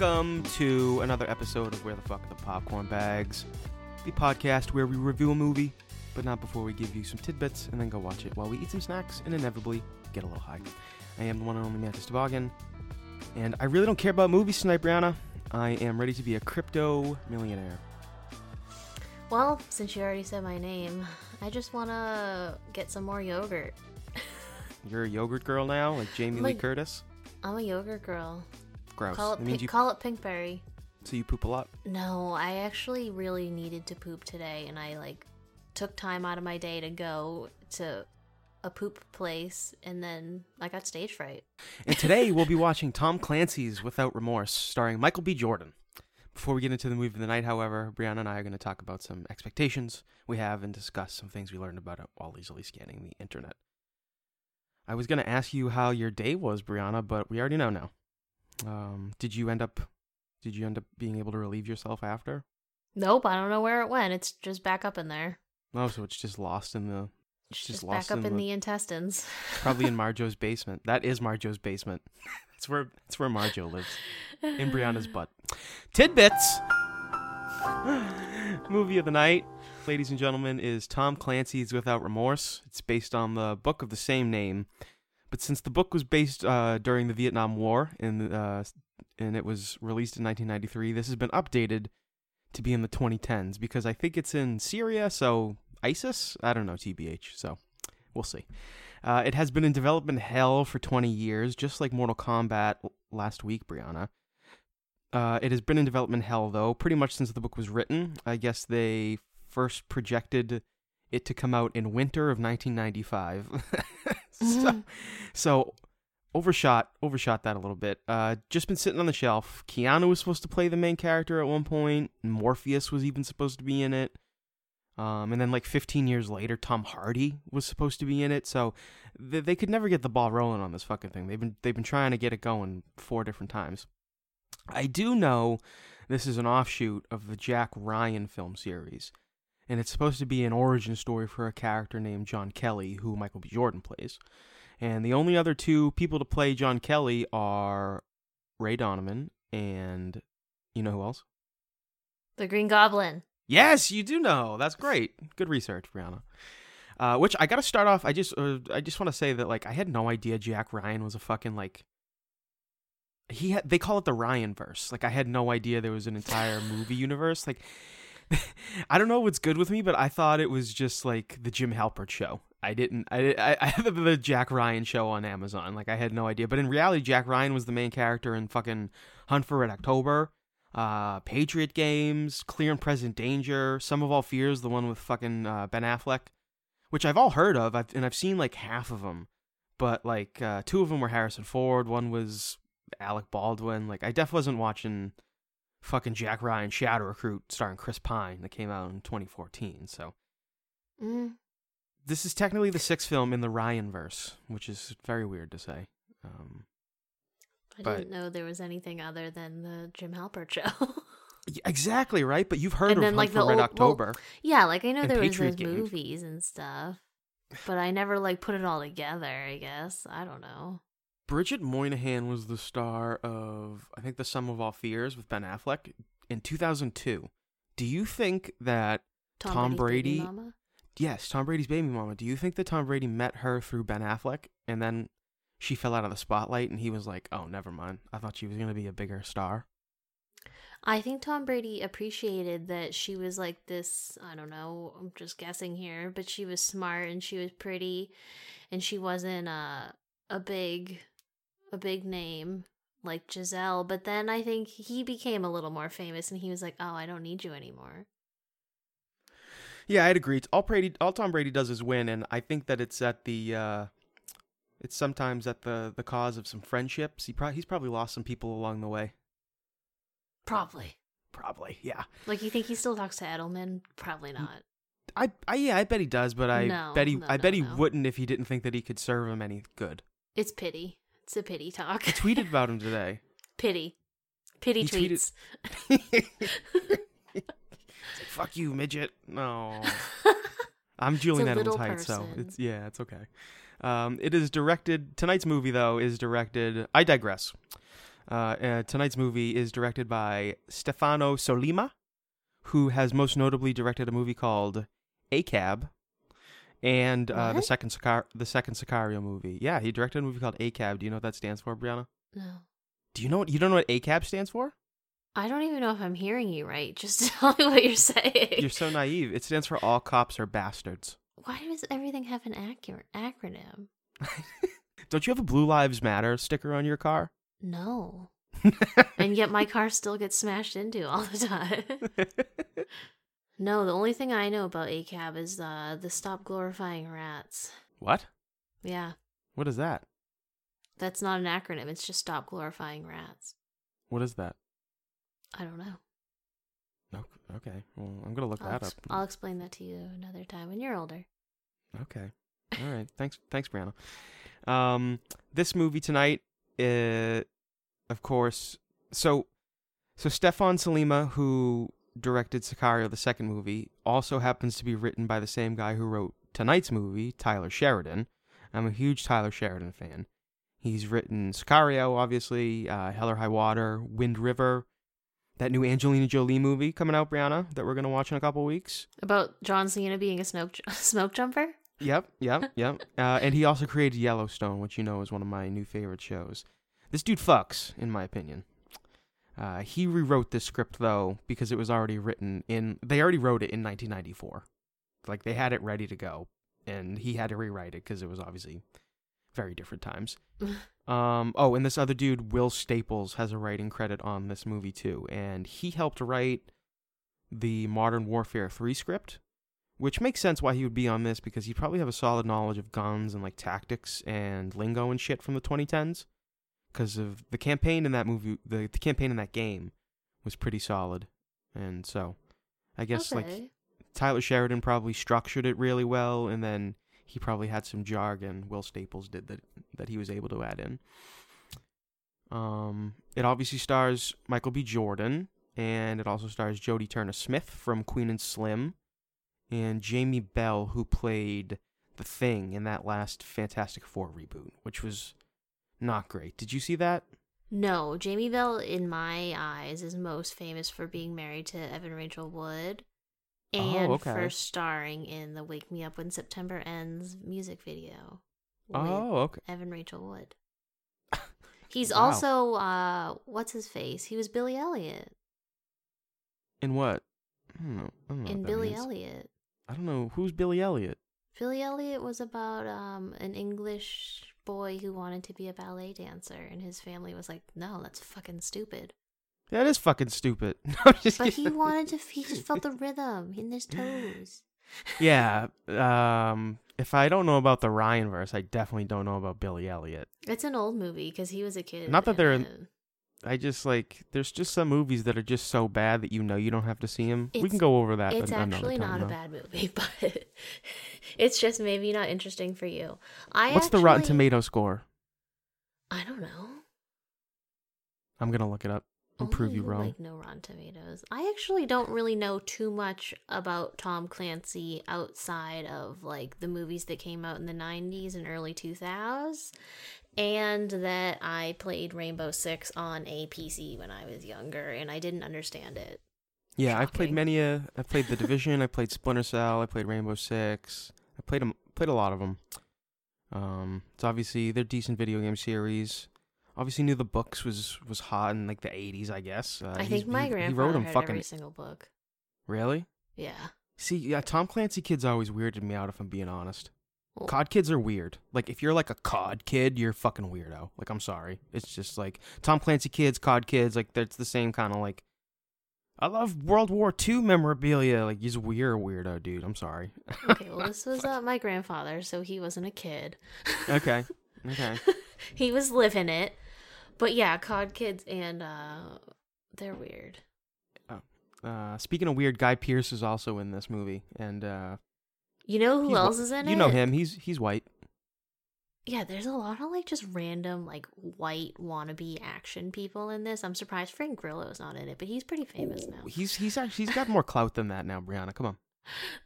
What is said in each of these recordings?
Welcome to another episode of Where the Fuck Are the Popcorn Bags, the podcast where we review a movie, but not before we give you some tidbits and then go watch it while we eat some snacks and inevitably get a little high. I am the one and only Mantis Toboggan, and I really don't care about movies tonight, Brianna. I am ready to be a crypto millionaire. Well, since you already said my name, I just want to get some more yogurt. You're a yogurt girl now, like Jamie Lee Like- Curtis. I'm a yogurt girl. Gross. Call it, That means pink, you call it pinkberry. so you poop a lot. No, I actually really needed to poop today, and I like took time out of my day to go to a poop place, and then I got stage fright. And today we'll be watching Tom Clancy's Without Remorse, starring Michael B. Jordan. Before we get into the movie of the night, however, Brianna and I are going to talk about some expectations we have and discuss some things we learned about it while easily scanning the internet. I was going to ask you how your day was, Brianna, but we already know now. Um, did you end up did you end up being able to relieve yourself after? Nope, I don't know where it went. It's just back up in there. Oh, so it's just lost in the it's It's just, back up in, in the, the intestines. probably in Marjo's basement. That is Marjo's basement. that's where that's where Marjo lives. in Brianna's butt. Tidbits. Movie of the night, ladies and gentlemen, is Tom Clancy's Without Remorse. It's based on the book of the same name, but since the book was based uh, during the Vietnam War and uh, and it was released in 1993, this has been updated to be in the 2010s because I think it's in Syria, so ISIS. I don't know, TBH. So we'll see. Uh, it has been in development hell for 20 years, just like Mortal Kombat last week, Brianna. Uh, it has been in development hell, though, pretty much since the book was written. I guess they first projected it to come out in winter of 1995. so, so overshot, overshot that a little bit. Uh, just been sitting on the shelf. Keanu was supposed to play the main character at one point. Morpheus was even supposed to be in it. Um, and then like 15 years later, Tom Hardy was supposed to be in it. So they, they could never get the ball rolling on this fucking thing. They've been they've been trying to get it going four different times. I do know this is an offshoot of the Jack Ryan film series, and it's supposed to be an origin story for a character named John Kelly, who Michael B. Jordan plays. And the only other two people to play John Kelly are Ray Donovan and you know who else? the Green Goblin. Yes, you do know. That's great. Good research, Brianna. Uh, which I gotta start off. I just, uh, I just want to say that like I had no idea Jack Ryan was a fucking like. He had, they call it the Ryan verse. Like I had no idea there was an entire movie universe. Like, I don't know what's good with me, but I thought it was just like the Jim Halpert show. I didn't. I I, I had the, Jack Ryan show on Amazon. Like I had no idea, but in reality, Jack Ryan was the main character in fucking Hunt for Red October uh, Patriot Games, Clear and Present Danger, Sum of All Fears, the one with fucking uh, Ben Affleck, which I've all heard of, I've, and I've seen like half of them, but like uh, two of them were Harrison Ford, one was Alec Baldwin. Like I definitely wasn't watching fucking Jack Ryan Shadow Recruit starring Chris Pine that came out in 2014. So Mm. this is technically the sixth film in the Ryan verse, which is very weird to say. Um, I But- didn't know there was anything other than the Jim Halpert show. exactly right, but you've heard And of then, like, the Red old- well, October. yeah, like I know there was Patriot those Games. movies and stuff, but I never like put it all together. I guess I don't know. Bridget Moynahan was the star of I think The Sum of All Fears with Ben Affleck in 2002. Do you think that Tom Brady's Baby Brady- Mama? yes, Tom Brady's baby mama, do you think that Tom Brady met her through Ben Affleck and then she fell out of the spotlight and he was like, "Oh, never mind. I thought she was going to be a bigger star." I think Tom Brady appreciated that she was like this. I don't know. I'm just guessing here, but she was smart and she was pretty, and she wasn't a a big a big name like Gisele. But then I think he became a little more famous, and he was like, "Oh, I don't need you anymore." Yeah, I'd agree. All Brady all Tom Brady does is win and I think that it's at the uh it's sometimes at the the cause of some friendships. He pro- he's probably lost some people along the way. Probably. Probably. Yeah. Like you think he still talks to Edelman? Probably not. I, I yeah, I bet he does, but I No, bet he no, I bet he no, no. wouldn't if he didn't think that he could serve him any good. It's pity. It's a pity talk. I tweeted about him today. pity. Pity He tweeted- tweets. It's like, Fuck you, midget. No. I'm Julian Edelman's height, so it's yeah, it's okay. Um, it is directed. Tonight's movie though is directed. I digress. Uh, uh, tonight's movie is directed by Stefano Sollima, who has most notably directed a movie called ACAB, and uh, the second Sicar- the second Sicario movie. Yeah, he directed a movie called ACAB. Do you know what that stands for, Brianna? No. Do you know what you don't know what ACAB stands for? I don't even know if I'm hearing you right. Just tell me what you're saying. You're so naive. It stands for All Cops Are Bastards. Why does everything have an accurate acronym? Don't you have a Blue Lives Matter sticker on your car? No. and yet my car still gets smashed into all the time. No, the only thing I know about ACAB is uh, the stop glorifying rats. what? Yeah, What is that? that's not an acronym. It's just stop glorifying rats. What is that? I don't know. No. Okay. Well, I'm gonna look I'll, that ex- up. I'll explain that to you another time when you're older. Okay. All right. Thanks. Thanks, Brianna. Um, this movie tonight, uh, of course. So, so Stefan Sollima, who directed Sicario, the second movie, also happens to be written by the same guy who wrote tonight's movie, Taylor Sheridan. I'm a huge Taylor Sheridan fan. He's written Sicario, obviously, uh, Hell or High Water, Wind River, that new Angelina Jolie movie coming out, Brianna, that we're gonna watch in a couple weeks. About John Cena being a smoke smoke jumper? Yep, yep, yep. Uh, and he also created Yellowstone, which you know is one of my new favorite shows. This dude fucks, in my opinion. Uh, he rewrote this script though because it was already written in. They already wrote it in 1994, like they had it ready to go, and he had to rewrite it because it was obviously very different times. Um, oh, and this other dude, Will Staples, has a writing credit on this movie too, and he helped write the Modern Warfare 3 script, which makes sense why he would be on this because he'd probably have a solid knowledge of guns and like tactics and lingo and shit from the 2010s. Because of the campaign in that movie, the, the campaign in that game was pretty solid, and so I guess like. Taylor Sheridan probably structured it really well, and then he probably had some jargon. Will Staples did that that he was able to add in. Um, it obviously stars Michael B. Jordan, and it also stars Jodie Turner Smith from Queen and Slim, and Jamie Bell, who played the Thing in that last Fantastic Four reboot, which was not great. Did you see that? No, Jamie Bell, in my eyes, is most famous for being married to Evan Rachel Wood Oh, and okay. for starring in the Wake Me Up When September Ends music video. Oh, okay. Evan Rachel Wood. He's Wow. also, uh, what's his face? He was Billy Elliot In what? I don't know. I don't know in Billy. Elliot. I don't know who's Billy Elliot. Billy Elliot was about um, an English boy who wanted to be a ballet dancer, and his family was like, "No, that's fucking stupid." That is fucking stupid. But he wanted to. He just felt the rhythm in his toes. yeah. Um. If I don't know about the Ryan verse, I definitely don't know about Billy Elliot. It's an old movie because he was a kid. Not that they're in-. I just like there's just some movies that are just so bad that you know you don't have to see them. we can go over that. It's an- actually not a bad movie, but it's just maybe not interesting for you. I What's the Rotten actually- Tomato score? I don't know. I'm gonna look it up and prove you you wrong. Like no Rotten Tomatoes. I actually don't really know too much about Tom Clancy outside of like the movies that came out in the '90s and early 2000s, and that I played Rainbow Six on a PC when I was younger, and I didn't understand it. Yeah, I've played many. Uh, I played The Division. I played Splinter Cell. I played Rainbow Six. I played 'em- Played a lot of them. Um, it's obviously they're decent video game series. Obviously, knew the books was was hot in like the '80s. I guess. Uh, I think my he, grandfather he wrote them fucking every single book. really. Yeah. See, yeah, Tom Clancy kids always weirded me out. If I'm being honest, COD kids are weird. Like if you're like a COD kid, you're fucking weirdo. Like I'm sorry, it's just like Tom Clancy kids, COD kids. Like that's the same kind of like. I love World War II memorabilia. Like he's weird, weirdo, dude. I'm sorry. okay, well, this was uh, my grandfather, so he wasn't a kid. Okay. Okay. he was living it. But yeah, COD kids and uh they're weird. Uh, speaking of weird, Guy Pearce is also in this movie, and uh, You know who he's wh- else is in it? you know him. He's he's white. Yeah, there's a lot of like just random like white wannabe action people in this. I'm surprised Frank Grillo's not in it, but he's pretty famous now. He's he's actually he's got more clout than that now, Brianna. Come on.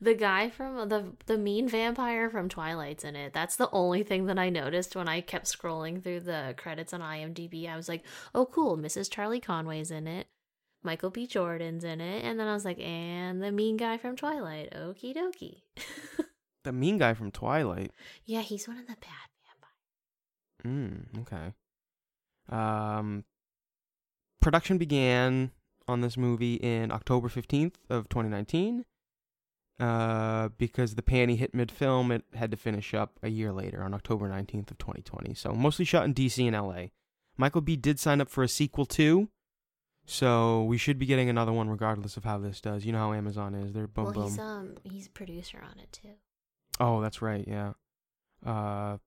the guy from the the mean vampire from Twilight's in it. That's the only thing that I noticed when I kept scrolling through the credits on IMDb. I was like, "Oh, cool, Mrs. Charlie Conway's in it. Michael B. Jordan's in it." And then I was like, "And the mean guy from Twilight. Okie dokie." The mean guy from Twilight. yeah, he's one of the bad vampires. Mm, okay. Um, production began on this movie in October 15th of 2019. Uh, because the panty hit mid-film, it had to finish up a year later on October 19th of 2020. So mostly shot in DC and LA. Michael B did sign up for a sequel too. So we should be getting another one regardless of how this does. You know how Amazon is. They're boom well, boom. he's um he's producer on it too. Oh, that's right. Yeah. Uh,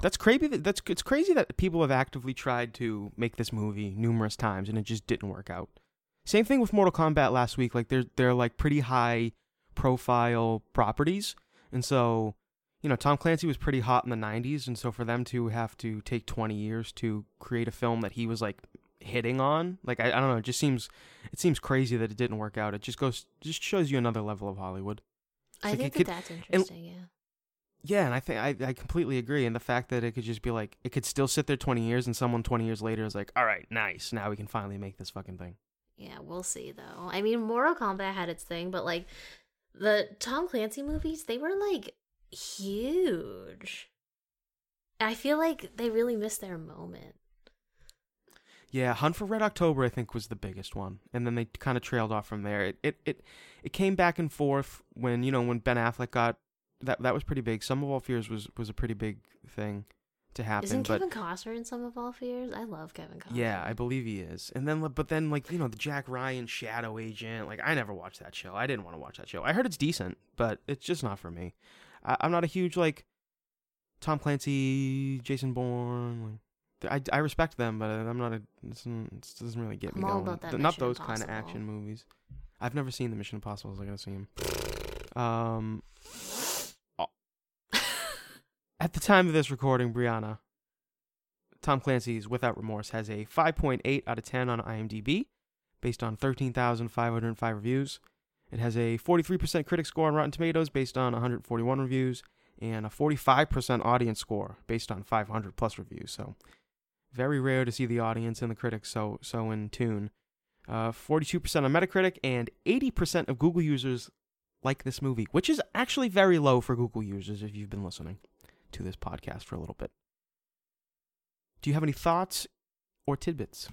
that's crazy. That, that's it's crazy that people have actively tried to make this movie numerous times and it just didn't work out. Same thing with Mortal Kombat last week. Like they're they're like pretty high profile properties, and so you know Tom Clancy was pretty hot in the '90s, and so for them to have to take 20 years to create a film that he was like hitting on, like I, I don't know, it just seems it seems crazy that it didn't work out. It just goes just shows you another level of Hollywood. I think it that could- that's interesting. yeah. Yeah, and I think I, I completely agree. And the fact that it could just be like it could still sit there twenty years, and someone twenty years later is like, "All right, nice, now we can finally make this fucking thing." Yeah, we'll see though. I mean, Mortal Kombat had its thing, but like the Tom Clancy movies, they were like huge. I feel like they really missed their moment. Yeah, Hunt for Red October I think was the biggest one, and then they kind of trailed off from there. It it it, it came back and forth when you know when Ben Affleck got that that was pretty big. Sum of All Fears was was a pretty big thing to happen, Isn't but Kevin Costner in Sum of All Fears? I love Kevin Costner. yeah, I believe he is. And then but then like you know the Jack Ryan Shadow Agent, like I never watched that show. I didn't want to watch that show. I heard it's decent, but it's just not for me. I, I'm not a huge like Tom Clancy, Jason Bourne. Like, I, I respect them, but I'm not a. It's, it doesn't really get me I'm all going. about that Th- not Mission those kind of Impossible. action movies. I've never seen the Mission Impossible. I gotta see them. Um, oh. at the time of this recording, Brianna, Tom Clancy's Without Remorse has a 5.8 out of 10 on IMDb, based on 13,505 reviews. It has a 43% critic score on Rotten Tomatoes, based on 141 reviews, and a 45% audience score, based on 500 plus reviews. So, very rare to see the audience and the critics so so in tune. Uh, 42% on Metacritic and 80% of Google users like this movie, which is actually very low for Google users if you've been listening to this podcast for a little bit. Do you have any thoughts or tidbits?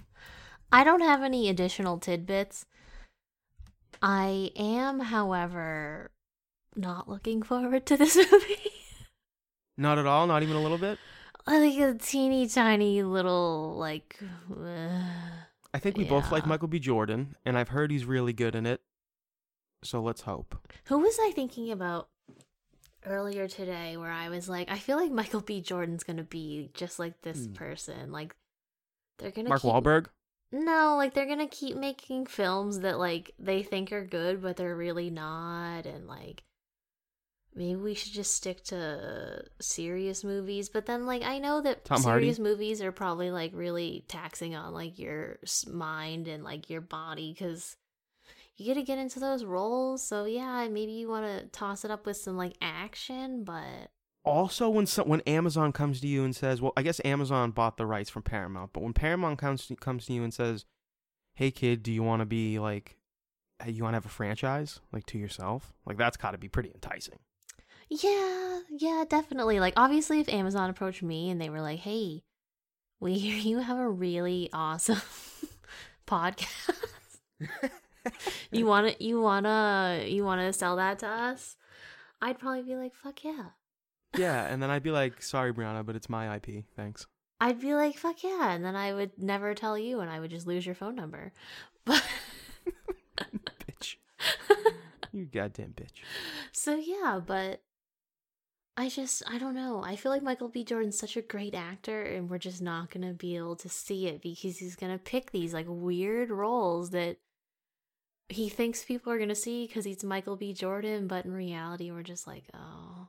I don't have any additional tidbits. I am, however, not looking forward to this movie. Not at all, not even a little bit. Like a teeny tiny little like uh, I think we both like Michael B. Jordan, and I've heard he's really good in it. So let's hope. who was i thinking about earlier today where i was like i feel like michael b jordan's gonna be just like this Hmm. person like they're gonna Mark keep, Wahlberg. no like they're gonna keep making films that like they think are good but they're really not and like maybe we should just stick to serious movies but then like i know that Tom Hardy? serious movies are probably like really taxing on like your mind and like your body because you gotta get into those roles so yeah maybe you want to toss it up with some like action but Also, when some, when Amazon comes to you and says, "Well, I guess Amazon bought the rights from Paramount," but when Paramount comes to, comes to you and says, "Hey, kid, do you want to be like, you want to have a franchise like to yourself?" Like that's got to be pretty enticing. Yeah yeah definitely like obviously if amazon approached me and they were like hey we hear you have a really awesome podcast you want to you want to you want to sell that to us i'd probably be like fuck yeah yeah, and then I'd be like, "Sorry, Brianna, but it's my IP. Thanks." i'd be like fuck yeah and then i would never tell you and i would just lose your phone number but bitch. you goddamn bitch. so yeah but i just i don't know i feel like michael b jordan's such a great actor and we're just not gonna be able to see it because he's gonna pick these like weird roles that he thinks people are gonna see because he's michael b jordan but in reality we're just like oh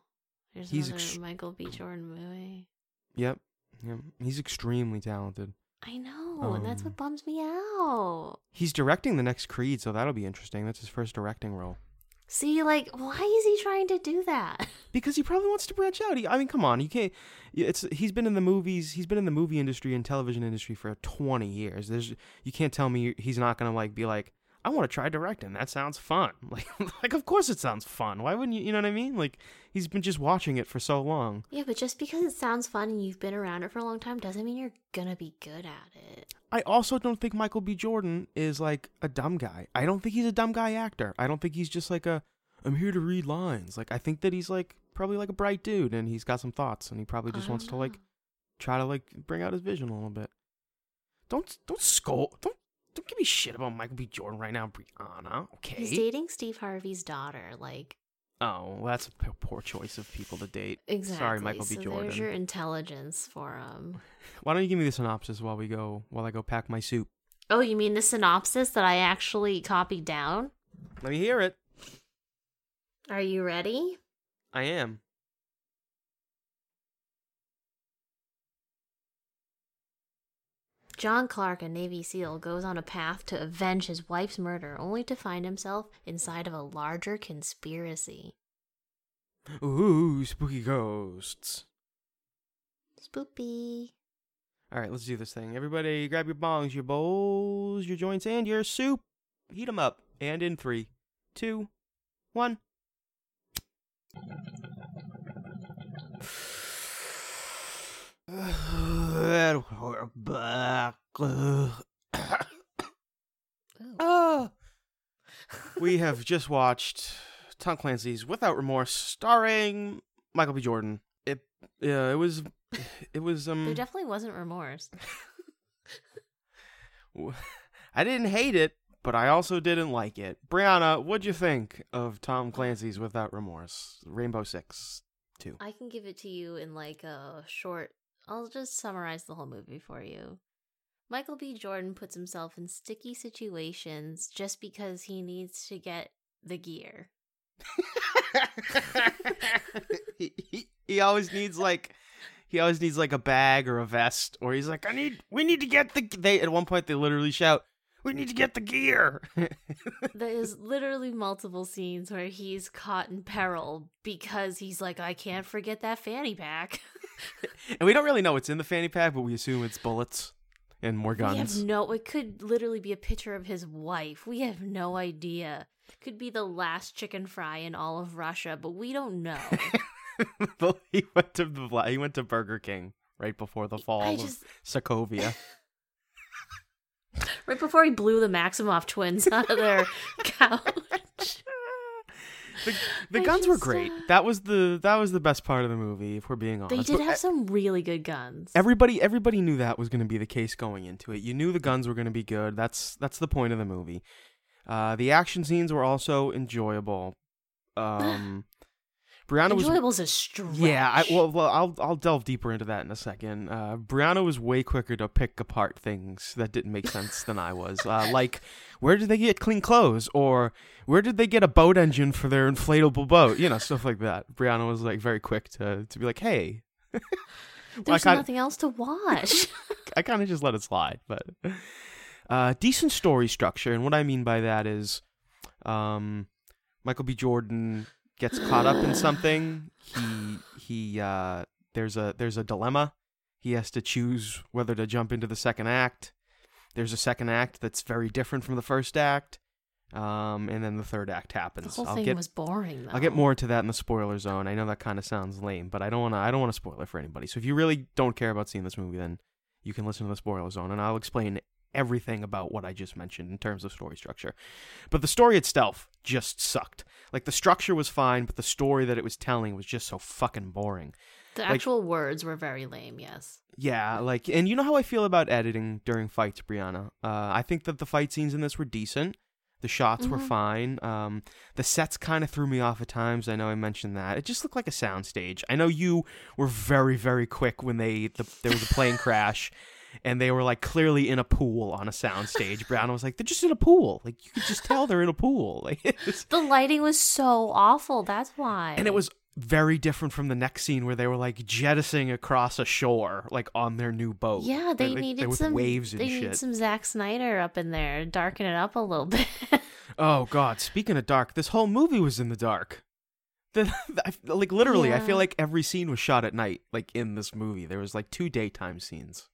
there's He's another ex- michael b jordan movie Yep. Yep. He's extremely talented. i know and that's Um, what bums me out He's directing the next Creed, so that'll be interesting. That's his first directing role. See, like, why is he trying to do that? because he probably wants to branch out. He, I mean, come on, you can't. It's he's been in the movies. He's been in the movie industry and television industry for twenty years. There's you can't tell me he's not gonna like be like, I want to try directing. That sounds fun. Like, like of course it sounds fun. Why wouldn't you? You know what I mean? Like he's been just watching it for so long. Yeah, but just because it sounds fun and you've been around it for a long time doesn't mean you're gonna be good at it. I also don't think Michael B. Jordan is like a dumb guy. I don't think he's a dumb guy actor. I don't think he's just like a I'm here to read lines. Like I think that he's like probably like a bright dude and he's got some thoughts and he probably just wants to like try to like bring out his vision a little bit. Don't don't scold. Don't don't give me shit about Michael B. Jordan right now, Brianna. Okay. He's dating Steve Harvey's daughter. Like, oh, well, that's a p- poor choice of people to date. exactly. Sorry, Michael B. so Jordan. There's your intelligence for him. Why don't you give me the synopsis while we go while I go pack my soup? Oh, you mean the synopsis that I actually copied down? Let me hear it. Are you ready? I am. John Clark, a Navy SEAL, goes on a path to avenge his wife's murder, only to find himself inside of a larger conspiracy. Ooh, spooky ghosts. Spoopy. All right, let's do this thing. Everybody, grab your bongs, your bowls, your joints, and your soup. Heat 'em up. And in three, two, one. We're back. Ah. we have just watched Tom Clancy's Without Remorse, starring Michael B. Jordan. It, yeah, it was, it was um. There definitely wasn't remorse. I didn't hate it, but I also didn't like it. Brianna, what'd you think of Tom Clancy's Without Remorse? Rainbow Six, two. I can give it to you in like a short. I'll just summarize the whole movie for you. Michael B. Jordan puts himself in sticky situations just because he needs to get the gear. he, he, he always needs like he always needs like a bag or a vest or he's like I need we need to get the they at one point they literally shout we need to get the gear. There is literally multiple scenes where he's caught in peril because he's like, I can't forget that fanny pack. and we don't really know what's in the fanny pack, but we assume it's bullets and more We have guns. no. It could literally be a picture of his wife. We have no idea. Could be the last chicken fry in all of Russia, but we don't know. he went to the he went to Burger King right before the fall I of just Sokovia. right before he blew the Maximoff twins out of their couch. The the guns were great. uh, That was the that was the best part of the movie, if we're being honest. They did But have e- some really good guns. everybody everybody knew that was going to be the case going into it. You knew the guns were going to be good. That's that's the point of the movie. Uh, the action scenes were also enjoyable. Um, Brianna was Enjoyable's a stretch. Yeah, I, well, well, I'll I'll delve deeper into that in a second. Uh, Brianna was way quicker to pick apart things that didn't make sense than I was. Uh, like, where did they get clean clothes, or where did they get a boat engine for their inflatable boat? You know, stuff like that. Brianna was like very quick to to be like, hey. There's kinda- nothing else to watch. I kind of just let it slide, but uh, decent story structure. And what I mean by that is, um, Michael B. Jordan gets caught up in something. He he uh, there's a there's a dilemma. He has to choose whether to jump into the second act. There's a second act that's very different from the first act. Um, and then the third act happens. the whole I'll thing get was boring. Though. I'll get more into that in the spoiler zone. I know that kind of sounds lame, but I don't want to. I don't want to spoil it for anybody. So if you really don't care about seeing this movie, then you can listen to the spoiler zone, and I'll explain everything about what I just mentioned in terms of story structure. But the story itself just sucked. Like the structure was fine, but the story that it was telling was just so fucking boring. The like- actual words were very lame. Yes. Yeah, like, and you know how I feel about editing during fights, Brianna. Uh, I think that the fight scenes in this were decent. The shots were Mhm. fine. Um, the sets kind of threw me off at times. I know I mentioned that. It just looked like a soundstage. I know you were very, very quick when they the, there was a plane crash, and they were like clearly in a pool on a soundstage. Brianna was like, "They're just in a pool. Like you could just tell they're in a pool." Like, was, The lighting was so awful. That's why. and it was very different from the next scene where they were like jettisoning across a shore, like on their new boat. Yeah, they Like, needed some waves and They shit. need some Zack Snyder up in there, darken it up a little bit. Oh God! Speaking of dark, this whole movie was in the dark. The, like literally, I feel like every scene was shot at night. Like in this movie, there was like two daytime scenes.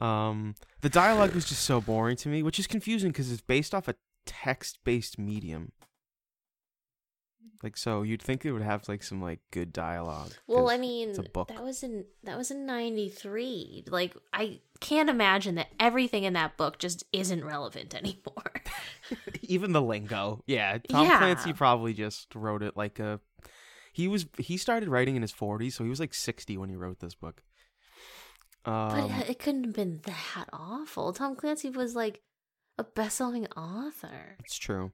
Um, the dialogue was just so boring to me, which is confusing because it's based off a text-based medium. Like, so you'd think it would have like some like good dialogue. Well, I mean, it's a book. that was in that was in '93. Like, I can't imagine that everything in that book just isn't relevant anymore. even the lingo. Yeah, Tom Yeah. Clancy probably just wrote it like a. He was he started writing in his 40s, so he was like 60 when he wrote this book. Um, but it couldn't have been that awful. Tom Clancy was like a best-selling author. it's true.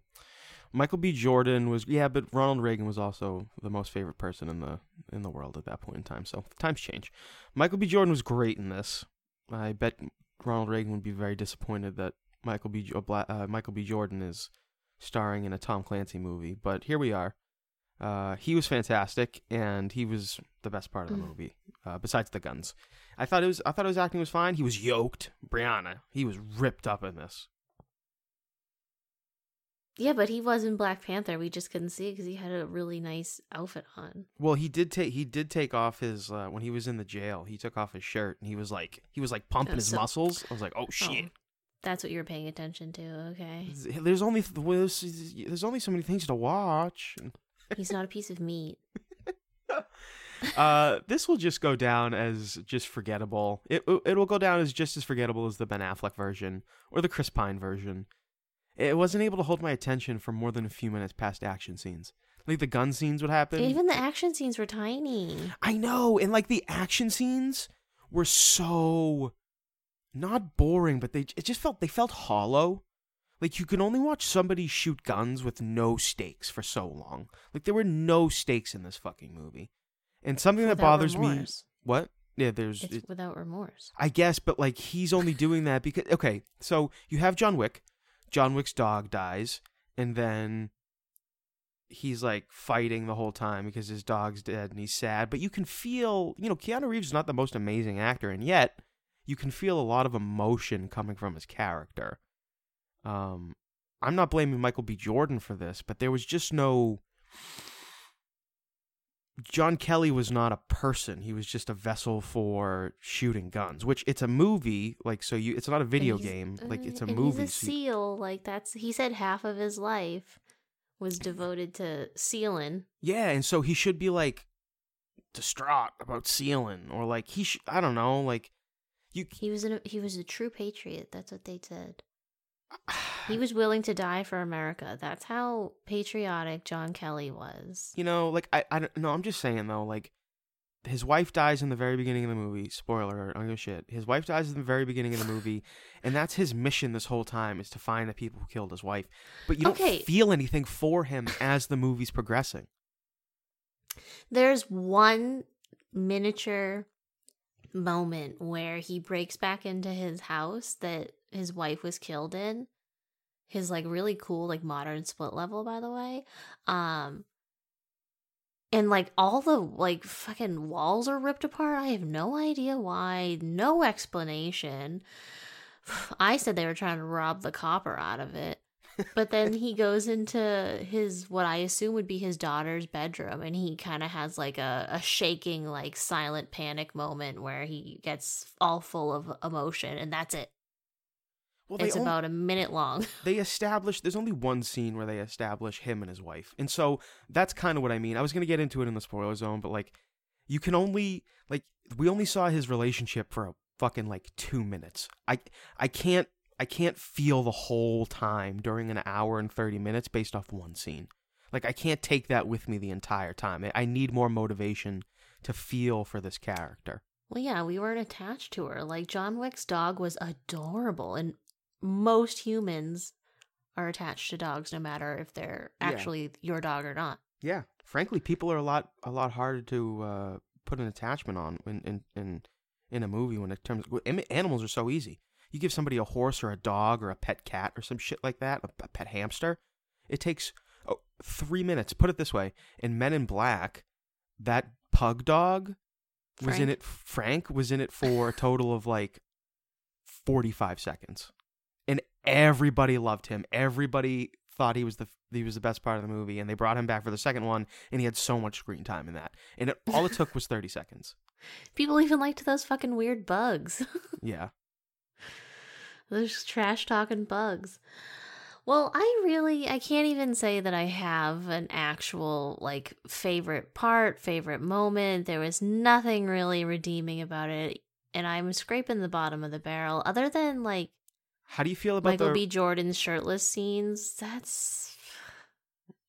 Michael B. Jordan was yeah, but Ronald Reagan was also the most favorite person in the in the world at that point in time. So times change. Michael B. Jordan was great in this. I bet Ronald Reagan would be very disappointed that Michael B. Uh, Michael B. Jordan is starring in a Tom Clancy movie. But here we are. Uh, he was fantastic, and he was the best part of the Mm. movie. Uh, besides the guns, I thought it was. I thought his acting was fine. He was yoked. Brianna, he was ripped up in this. Yeah, but he was in Black Panther. We just couldn't see it because he had a really nice outfit on. Well, he did take he did take off his uh, when he was in the jail. He took off his shirt and he was like he was like pumping Oh, his so- muscles. I was like, oh shit. Oh, that's what you were paying attention to. Okay, There's only there's, there's only so many things to watch. he's not a piece of meat. Uh, this will just go down as just forgettable. It it will go down as just as forgettable as the Ben Affleck version or the Chris Pine version. It wasn't able to hold my attention for more than a few minutes past action scenes. Like the gun scenes would happen. Even the action scenes were tiny. I know, and like the action scenes were so not boring, but they it just felt they felt hollow. Like you can only watch somebody shoot guns with no stakes for so long. Like there were no stakes in this fucking movie. And something that bothers me what? Yeah, there's It's it- without remorse. I guess, but like he's only doing that because okay, so you have John Wick. John Wick's dog dies, and then he's like fighting the whole time because his dog's dead and he's sad. But you can feel, you know, Keanu Reeves is not the most amazing actor, and yet you can feel a lot of emotion coming from his character. Um, I'm not blaming Michael B. Jordan for this, but there was just no. John Kelly was not a person. He was just a vessel for shooting guns, which it's a movie, like so you it's not a video game, like it's a movie. He's a seal. Like that's he said half of his life was devoted to sealing. yeah, and so he should be like distraught about sealing or like he sh- I don't know, like you He was an, he was a true patriot. That's what they said. He was willing to die for America. That's how patriotic John Kelly was. you know, like I I don't no, I'm just saying though, like his wife dies in the very beginning of the movie. Spoiler alert, I don't give a shit. His wife dies in the very beginning of the movie, and that's his mission this whole time is to find the people who killed his wife. But you don't Okay. feel anything for him as the movie's progressing. There's one miniature moment where he breaks back into his house that his wife was killed in. His like really cool like modern split level by the way. Um and like all the like fucking walls are ripped apart. I have no idea why. No explanation. I said they were trying to rob the copper out of it. But then he goes into his what I assume would be his daughter's bedroom and he kind of has like a, a shaking like silent panic moment where he gets all full of emotion and that's it. Well, it's on- about a minute long. they establish there's only one scene where they establish him and his wife. And so that's kind of what i mean. I was going to get into it in the spoiler zone but like you can only like we only saw his relationship for a fucking like two minutes. I i can't i can't feel the whole time during an hour and 30 minutes based off one scene. Like i can't take that with me the entire time. I need more motivation to feel for this character. Well, yeah, we weren't attached to her. Like John Wick's dog was adorable, and most humans are attached to dogs, no matter if they're Yeah. actually your dog or not. Yeah, frankly, people are a lot a lot harder to uh, put an attachment on in in in, in a movie when it terms animals are so easy. You give somebody a horse or a dog or a pet cat or some shit like that, a, a pet hamster. It takes oh, three minutes. Put it this way: in Men in Black, that pug dog was in it. Frank was in it for a total of like forty five seconds, and everybody loved him. Everybody thought he was the he was the best part of the movie, and they brought him back for the second one, and he had so much screen time in that, and it, all it took was thirty seconds. People even liked those fucking weird bugs. Yeah, those trash talking bugs. Well, I really I can't even say that I have an actual like favorite part, favorite moment. There was nothing really redeeming about it, and I'm scraping the bottom of the barrel. Other than like how do you feel about Michael the? B. Jordan's shirtless scenes, that's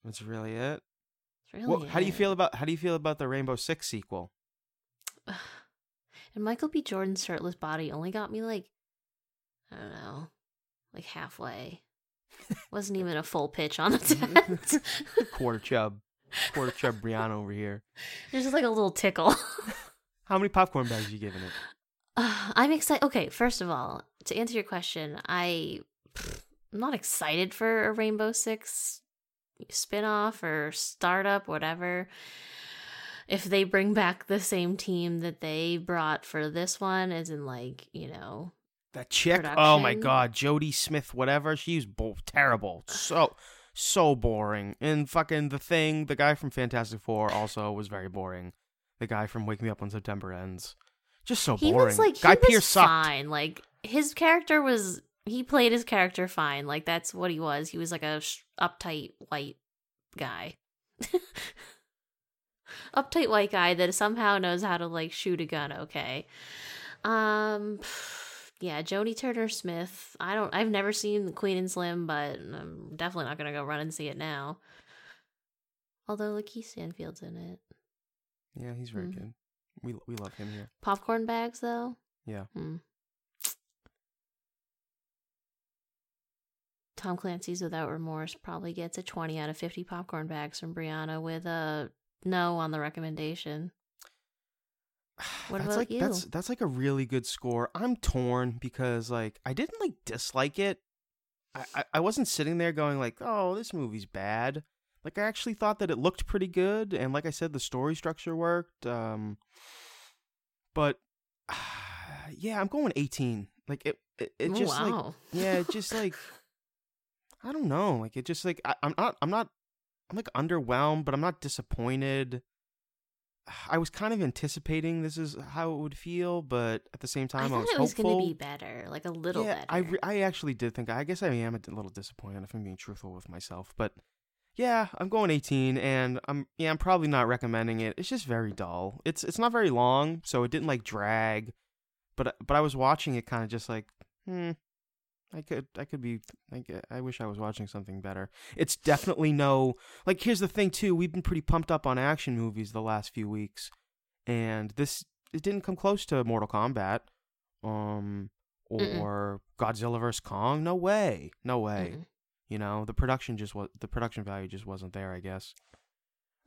That's really it. really. Well, how do you feel about how do you feel about the Rainbow Six sequel? And Michael B. Jordan's shirtless body only got me like I don't know, like halfway. Wasn't even a full pitch on the tent. Quarter chub, quarter chub Brianna over here. There's just like a little tickle. How many popcorn bags you giving it? Uh, I'm excited. Okay, first of all, to answer your question, I I'm not excited for a Rainbow Six spin-off or startup, whatever. If they bring back the same team that they brought for this one, as in like you know, That chick. Oh my god, Jodie Smith, whatever. She's bo- terrible. So so boring. And fucking the thing, the guy from Fantastic Four also was very boring. The guy from Wake Me Up When September Ends. Just so boring. he was like guy he was sucked. fine. Like his character was he played his character fine. Like that's what he was. He was like a sh- uptight white guy. uptight white guy that somehow knows how to like shoot a gun okay. Um yeah, Jodie Turner Smith. I don't I've never seen Queen and Slim, but I'm definitely not going to go run and see it now. Although Lakeith Stanfield's in it. Yeah, he's very Mm. good. We we love him here. Popcorn bags though? Yeah. Hmm. Tom Clancy's Without Remorse probably gets a 20 out of 50 popcorn bags from Brianna with a no on the recommendation. What that's about like you? that's that's like a really good score. I'm torn because like I didn't like dislike it. I, I I wasn't sitting there going like, oh, this movie's bad. Like I actually thought that it looked pretty good, and like I said, the story structure worked. Um, but yeah, I'm going 18. Like it, it, it Oh, just like yeah, it just like I don't know. Like it just like I, I'm not I'm not I'm like underwhelmed, but I'm not disappointed. I was kind of anticipating this is how it would feel, but at the same I time, I, thought was it was going to be better, like a little yeah, better. I re- I actually did think. I guess I am a little disappointed if I'm being truthful with myself, but yeah, I'm going 18, and I'm yeah, I'm probably not recommending it. It's just very dull. It's it's not very long, so it didn't like drag, but but I was watching it kind of just like, hmm, I could I could be like I wish I was watching something better. It's definitely no like. Here's the thing too. We've been pretty pumped up on action movies the last few weeks, and this it didn't come close to Mortal Kombat, um, Mm-mm. or Godzilla vs Kong. No way, no way. Mm-mm. You know the production just was the production value just wasn't there. I guess.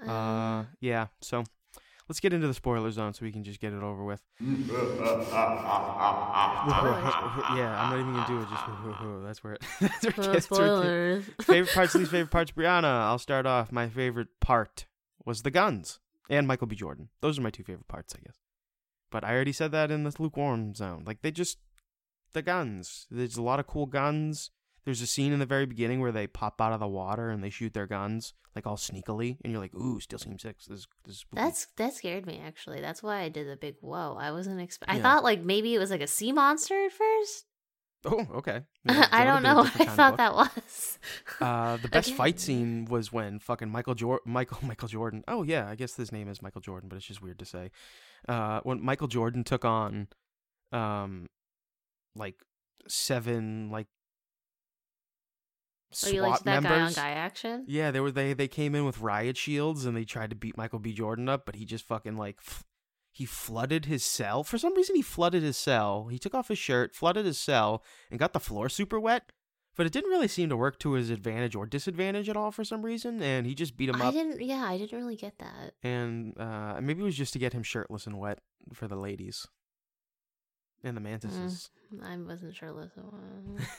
Uh, Uh, yeah. So let's get into the spoiler zone so we can just get it over with. yeah, I'm not even gonna do it. Just that's where it. That's where it gets spoilers. favorite parts, least favorite parts. Brianna, I'll start off. My favorite part was the guns and Michael B. Jordan. Those are my two favorite parts, I guess. But I already said that in the lukewarm zone. Like they just the guns. There's a lot of cool guns. There's a scene in the very beginning where they pop out of the water and they shoot their guns like all sneakily, and you're like, "Ooh, SEAL Team Six. This, this is. That's that scared me actually. That's why I did the big whoa. I wasn't expect. I thought like maybe it was like a sea monster at first. oh okay. I don't know. I different kind of thought that was. Uh, the best fight scene was when fucking Michael Jordan. Michael Michael Jordan. Oh yeah, I guess his name is Michael Jordan, but it's just weird to say. Uh, when Michael Jordan took on, um, like seven like Oh, you liked that members. guy on guy action? Yeah, they were they they came in with riot shields and they tried to beat Michael B. Jordan up, but he just fucking like f- he flooded his cell. For some reason, he flooded his cell. He took off his shirt, flooded his cell, and got the floor super wet. But it didn't really seem to work to his advantage or disadvantage at all for some reason, and he just beat him I up. I didn't. Yeah, I didn't really get that. And uh, maybe it was just to get him shirtless and wet for the ladies and the mantises. I wasn't sure.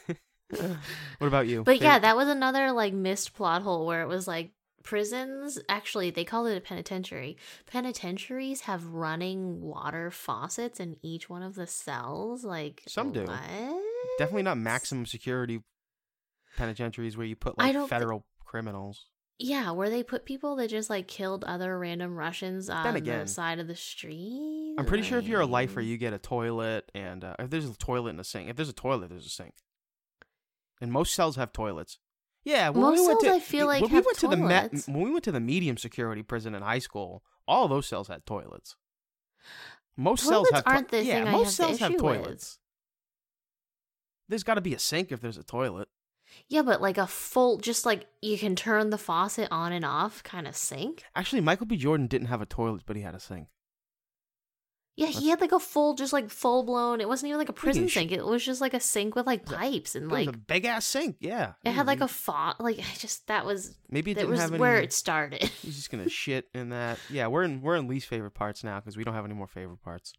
What about you? But yeah, that was another like missed plot hole where it was like prisons. Actually, they called it a penitentiary. Penitentiaries have running water faucets in each one of the cells. Like Some do. What? definitely not maximum security penitentiaries where you put like federal criminals. Yeah, where they put people that just like killed other random Russians on again, the side of the street. I'm pretty sure if you're a lifer, you get a toilet, and uh, if there's a toilet and a sink, if there's a toilet, there's a sink. And most cells have toilets. Yeah, when Most we went cells, to, I feel like, when we have went to the me- toilets. when we went to the medium security prison in high school, all those cells had toilets. Most cells have to- aren't the yeah, thing most have cells have issue with. toilets. There's got to be a sink if there's a toilet. Yeah, but like a full, just like you can turn the faucet on and off kind of sink. Actually, Michael B. Jordan didn't have a toilet, but he had a sink. Yeah, he had like a full, just like full blown. It wasn't even like a prison sink. It was just like a sink with like pipes and It like was a big ass sink. Yeah, it had like Mhm. a font. Like I just that was maybe it that didn't was have any. where it started. He's just gonna shit in that. Yeah, we're in we're in least favorite parts now because we don't have any more favorite parts.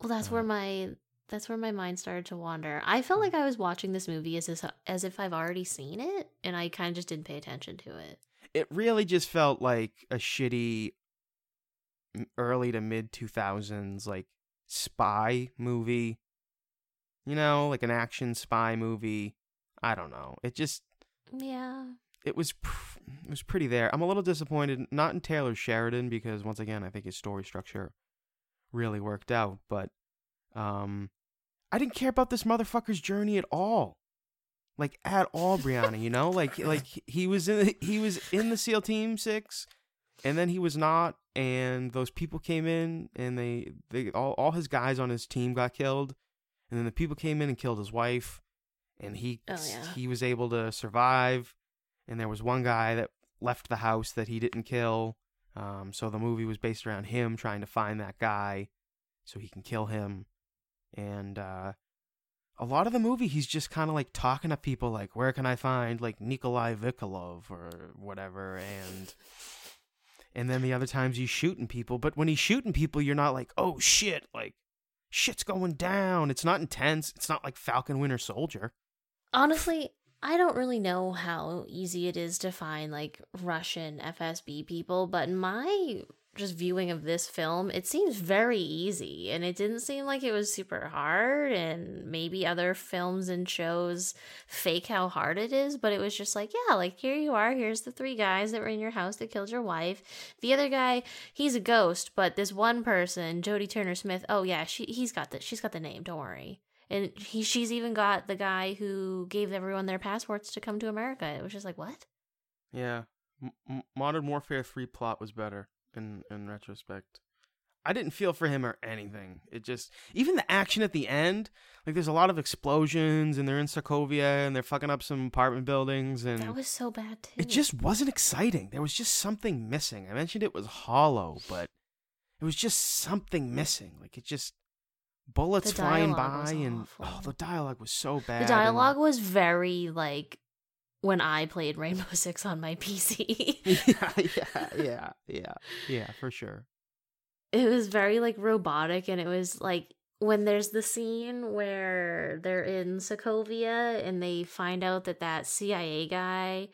Well, that's where Uh-huh. my that's where my mind started to wander. I felt like I was watching this movie as if, as if I've already seen it, and I kind of just didn't pay attention to it. It really just felt like a shitty early to mid two thousands like spy movie. You know, like an action spy movie. I don't know. It just Yeah, it was pr- it was pretty there. I'm a little disappointed not in Taylor Sheridan because once again I think his story structure really worked out, but um I didn't care about this motherfucker's journey at all. Like at all, Brianna, you know? Like like he was in he was in the SEAL team 6 and then he was not and those people came in and they they all, all his guys on his team got killed. And then the people came in and killed his wife. And he Oh, yeah. he was able to survive. And there was one guy that left the house that he didn't kill. Um, so the movie was based around him trying to find that guy so he can kill him. And uh, a lot of the movie he's just kind of like talking to people like where can i find like nikolai vikolov or whatever? And and then the other times he's shooting people. But when he's shooting people you're not like oh shit like shit's going down. It's not intense. It's not like falcon winter soldier. Honestly, I don't really know how easy it is to find like Russian FSB people, but my just viewing of this film, it seems very easy and it didn't seem like it was super hard and maybe other films and shows fake how hard it is, but it was just like, yeah, like here you are, here's the three guys that were in your house that killed your wife. The other guy, he's a ghost, but this one person, Jodie Turner Smith, oh yeah, she he's got the she's got the name, don't worry. And he she's even got the guy who gave everyone their passports to come to America. It was just like, what? Yeah, M- Modern Warfare Three plot was better in in retrospect. I didn't feel for him or anything. It just even the action at the end, like there's a lot of explosions and they're in Sokovia and they're fucking up some apartment buildings and That was so bad too. it just wasn't exciting. There was just something missing. I mentioned it was hollow, but it was just something missing. Like it just bullets flying by and oh, awful. oh, the dialogue was so bad. the and- dialogue was very like when I played Rainbow Six on my PC. yeah, yeah, yeah, yeah, yeah, for sure. it was very like robotic and it was like when there's the scene where they're in Sokovia and they find out that that CIA guy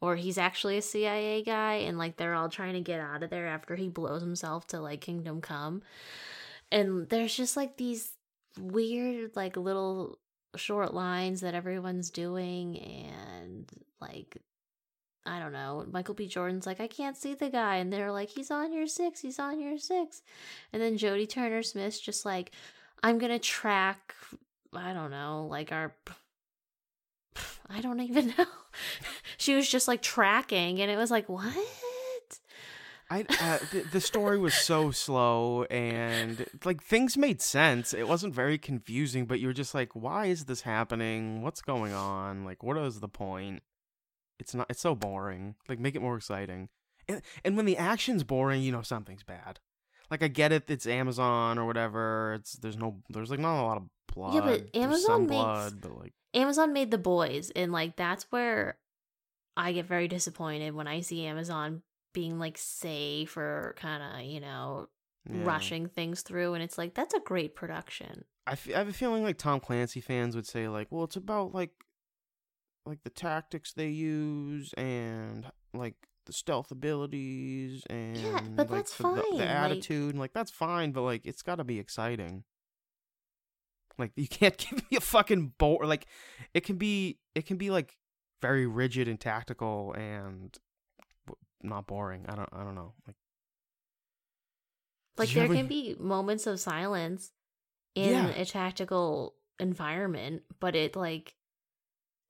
or he's actually a CIA guy and like they're all trying to get out of there after he blows himself to like Kingdom Come. And there's just like these weird like little short lines that everyone's doing and like I don't know. Michael B. Jordan's like, I can't see the guy. And they're like, he's on your six. He's on your six. And then Jodie Turner Smith's just like, I'm going to track, I don't know, like our. I don't even know. she was just like tracking, and it was like, what? I uh, the, the story was so slow and like things made sense. It wasn't very confusing, but you were just like, why is this happening? What's going on? Like, what is the point? It's not. It's so boring. Like, make it more exciting. And and when the action's boring, you know something's bad. Like, I get it. It's Amazon or whatever. It's there's no there's like not a lot of blood. Yeah, but Amazon makes- blood, but like Amazon made the boys, and like that's where I get very disappointed when I see Amazon being like safe or kind of, you know, yeah. rushing things through. And it's like, that's a great production. I, f- I have a feeling like Tom Clancy fans would say like, well, it's about like like the tactics they use and like the stealth abilities and yeah, but like, that's the, the- fine, The, like- attitude and like that's fine, but like it's got to be exciting. Like you can't give me a fucking bore. Like it can be it can be like very rigid and tactical and not boring. I don't I don't know. Like Like there ever- can be moments of silence in Yeah. a tactical environment, but it like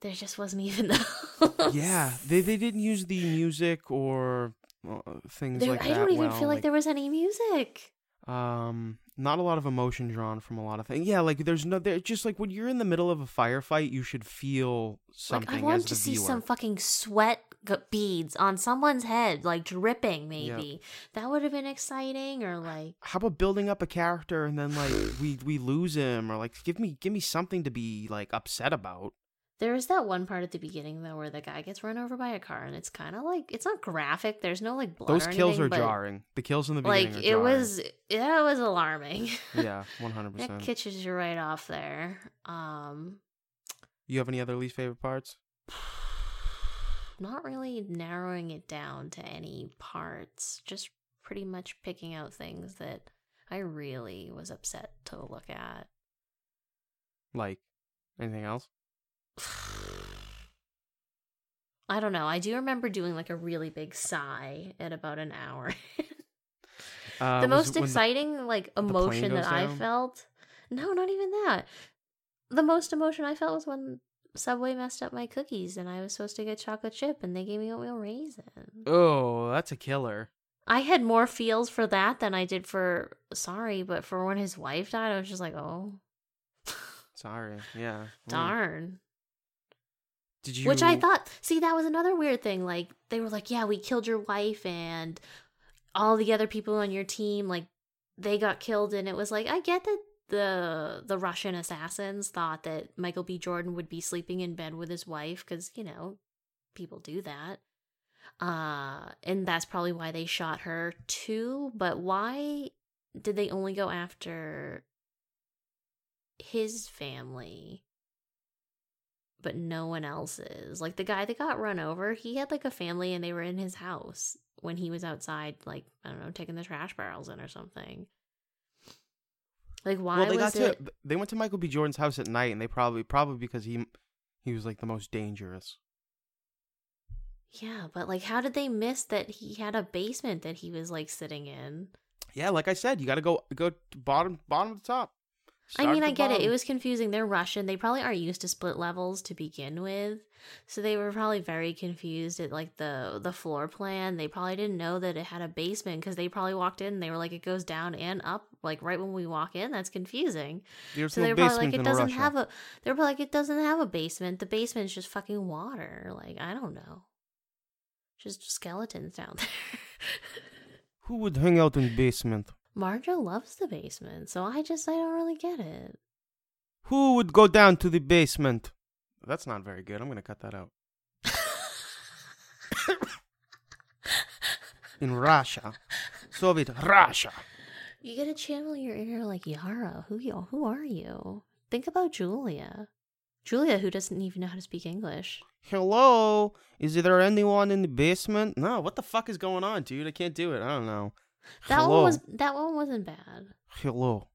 there just wasn't even those. yeah, they they didn't use the music or uh, things There, like I that. I don't even well. feel like, there was any music. um not a lot of emotion drawn from a lot of things. Yeah, like there's no there just like when you're in the middle of a firefight, you should feel something like I the to see viewer. some fucking sweat beads on someone's head, like dripping. Maybe that would have been exciting, or like How about building up a character and then like we we lose him or like give me give me something to be like upset about. There is that one part at the beginning though where the guy gets run over by a car, and it's kind of like it's not graphic. There's no like blood. Those kills anything, are jarring. The kills in the beginning Like are it was, yeah, it was alarming. Yeah, one hundred that percent. catches you right off there. Um, You have any other least favorite parts? not really narrowing it down to any parts. Just pretty much picking out things that I really was upset to look at. Like anything else? I don't know. I do remember doing like a really big sigh at about an hour. Uh, the most it when the- exciting like emotion that goes I felt. No, not even that. The most emotion I felt was when Subway messed up my cookies and I was supposed to get chocolate chip and they gave me oatmeal raisin. oh, that's a killer. I had more feels for that than I did for sorry, but for when his wife died, I was just like, oh, Sorry. Yeah. Mm. darn. Did you? Which I thought, see, that was another weird thing. Like, they were like, yeah, we killed your wife and all the other people on your team, like, they got killed. And it was like, I get that the the Russian assassins thought that Michael B. Jordan would be sleeping in bed with his wife because, you know, people do that. Uh, and that's probably why they shot her too. But why did they only go after his family? but no one else's. Like the guy that got run over, he had like a family and they were in his house when he was outside, like, I don't know, taking the trash barrels in or something. Like, why well, they was got it? to. They went to Michael B. Jordan's house at night, and they probably probably because he he was like the most dangerous. Yeah, but like, how did they miss that he had a basement that he was like sitting in? Yeah, like I said, you got to go go bottom bottom to top. I mean, I get it. It was confusing. They're Russian. They probably aren't used to split levels to begin with. So they were probably very confused at like the the floor plan. They probably didn't know that it had a basement because they probably walked in and they were like it goes down and up like right when we walk in. That's confusing. There's So no they were probably like it doesn't Russia. have a they're probably like it doesn't have a basement. The basement's just fucking water. Like I don't know. Just skeletons down there. Who would hang out in the basement? Marjo loves the basement, so I just I don't really get it. Who would go down to the basement? That's not very good. I'm gonna cut that out. In Russia, Soviet Russia. You gotta channel your inner like Yara. Who you? Who are you? Think about Julia. Julia, who doesn't even know how to speak English. Hello, is there anyone in the basement? No, what the fuck is going on, dude? I can't do it. I don't know. That Hello. one was that one wasn't bad. Hello.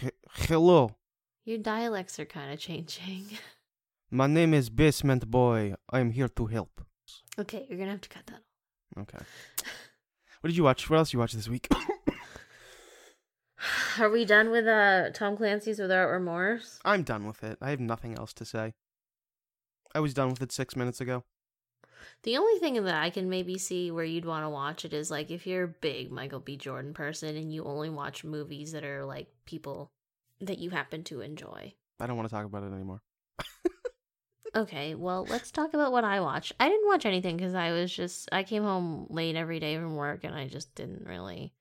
He- hello. Your dialects are kind of changing. My name is Basement Boy. I'm here to help. okay, you're gonna have to cut that. Off. Okay. What did you watch? What else you watch this week? Are we done with uh Tom Clancy's Without Remorse? I'm done with it. I have nothing else to say. I was done with it six minutes ago. The only thing that I can maybe see where you'd want to watch it is like if you're a big Michael B. Jordan person and you only watch movies that are like people that you happen to enjoy. I don't want to talk about it anymore. Okay, well, let's talk about what I watched. I didn't watch anything because I was just, I came home late every day from work and I just didn't really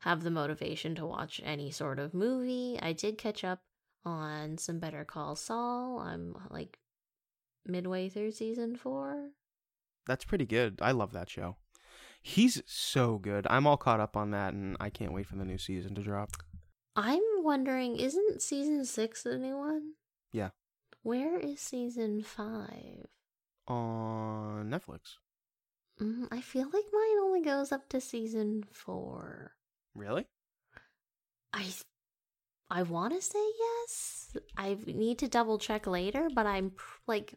have the motivation to watch any sort of movie. I did catch up on some Better Call Saul. I'm like midway through season four. That's pretty good. I love that show. He's so good. I'm all caught up on that, and I can't wait for the new season to drop. I'm wondering, isn't season six the new one? Yeah. Where is season five? On Netflix. Mm, I feel like mine only goes up to season four. Really? I I want to say yes. I need to double check later, but I'm pr- like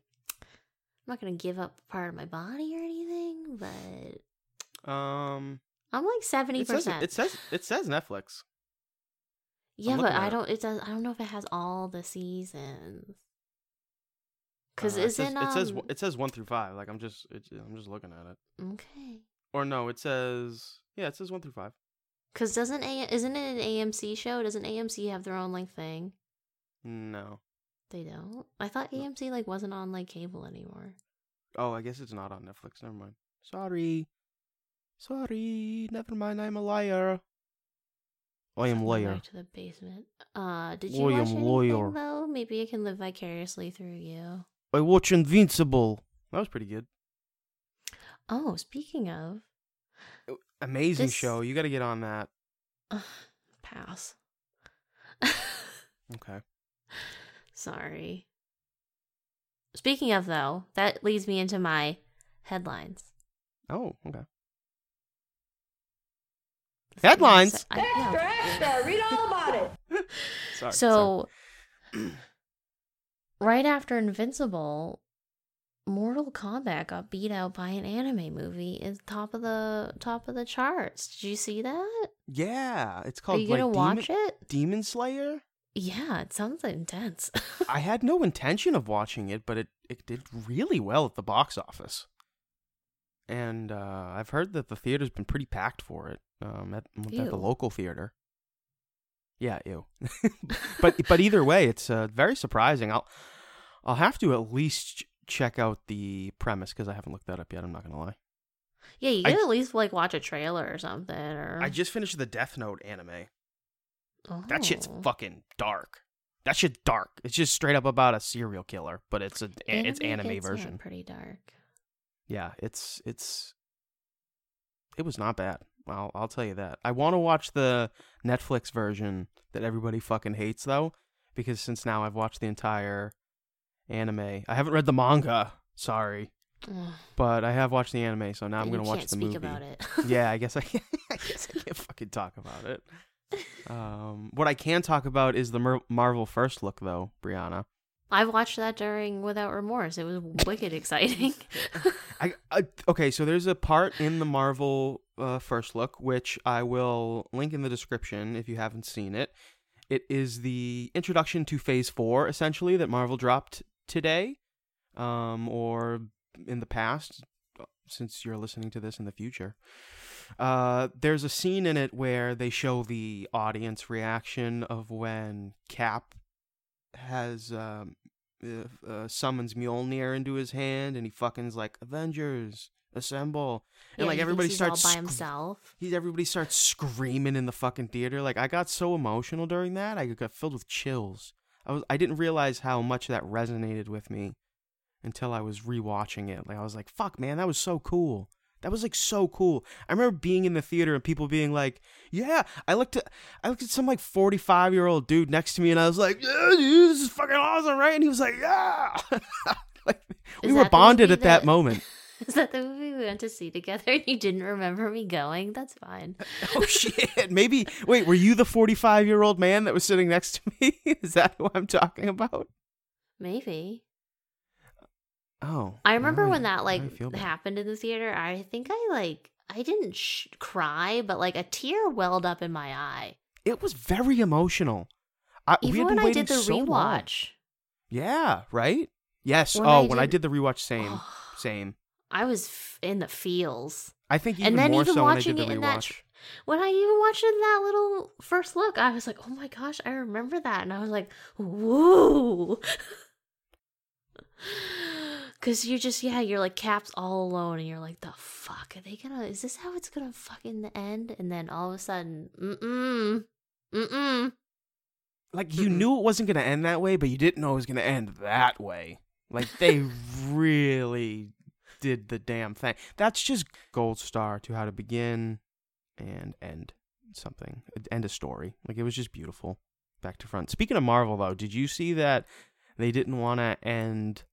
not gonna give up part of my body or anything, but Um, I'm like seventy it says percent. it says it says Netflix. Yeah, but I don't. It does. I don't know if it has all the seasons. Cause Uh, it says, isn't it says um it says one through five. Like I'm just it, I'm just looking at it. okay? Or no, it says yeah, it says one through five. Cause doesn't a isn't it an AMC show? Doesn't AMC have their own like thing? No. They don't. I thought AMC like wasn't on like cable anymore. Oh, I guess it's not on Netflix. Never mind. Sorry. Sorry. Never mind. I'm a liar. I am liar. Back to the basement. Uh, did you I watch anything lawyer. though? Maybe I can live vicariously through you. I watch Invincible. That was pretty good. Oh, speaking of, Amazing This- show. You got to get on that. pass. Okay. Sorry. Speaking of though, that leads me into my headlines. Oh, okay. The thing I Headlines? said- I- yeah. extra. Read all about it. Sorry. sorry. So, right after Invincible, Mortal Kombat got beat out by an anime movie is top of the top of the charts. Did you see that? yeah, it's called. Are called you gonna like watch it? Demon Slayer. Yeah, it sounds intense. I had no intention of watching it, but it, it did really well at the box office. And uh, I've heard that the theater's been pretty packed for it um, at, at the local theater. Yeah, ew. but but either way, it's uh, very surprising. I'll I'll have to at least ch- check out the premise because I haven't looked that up yet. I'm not gonna lie. yeah, you I- could at least like watch a trailer or something. Or I just finished the Death Note anime. That shit's Oh. fucking dark. That shit's dark. It's just straight up about a serial killer, but it's a it's anime version. pretty dark. yeah, it's it's it was not bad. I'll I'll tell you that. I want to watch the Netflix version that everybody fucking hates though, because since now I've watched the entire anime. I haven't read the manga. Sorry, Ugh, but I have watched the anime, so now I'm gonna watch the speak movie. about it. yeah, I guess I I guess I can't fucking talk about it. Um, what I can talk about is the Mer- Marvel first look, though, Brianna. I've watched that during Without Remorse. It was wicked exciting. I, I okay, so there's a part in the Marvel uh, first look which I will link in the description if you haven't seen it. It is the introduction to Phase Four, essentially, that Marvel dropped today, um, or in the past, since you're listening to this in the future. Uh, there's a scene in it where they show the audience reaction of when Cap has um, uh, summons Mjolnir into his hand, and he fucking's like Avengers assemble, and Yeah, like everybody thinks he's all starts by himself. He's everybody starts screaming in the fucking theater. Like I got so emotional during that, I got filled with chills. I was I didn't realize how much that resonated with me until I was rewatching it. Like I was like, "Fuck, man, that was so cool." That was like so cool. I remember being in the theater and people being like, "Yeah." I looked at I looked at some like forty five year old dude next to me and I was like, "Yeah, dude, this is fucking awesome, right?" And he was like, "Yeah." like we were bonded at that that- moment. Is that the movie we went to see together and you didn't remember me going? That's fine. Oh shit! Maybe wait, were you the forty-five-year-old man that was sitting next to me? Is that who I'm talking about? Maybe. Oh, I remember when that like happened in the theater. I think I like I didn't sh- cry, but like a tear welled up in my eye. It was very emotional. I, we Even had when I did the so long. rewatch. Yeah, right. Yes. When oh, I when I did- the rewatch, same, same. I was f- in the feels. I think even And then more even so when I watching did the it in that tr- When I even watched it in that little first look, I was like, "Oh my gosh, I remember that," and I was like, "Whoa!" Because you're just yeah, you're like caps all alone, and you're like, "The fuck are they gonna? Is this how it's gonna fucking end?" And then all of a sudden, mm mm, mm mm. like you Mm-mm. knew it wasn't gonna end that way, but you didn't know it was gonna end that way. Like they really did the damn thing. That's just gold star to how to begin and end something, end a story. Like it was just beautiful, back to front. Speaking of Marvel, though, did you see that they didn't want to end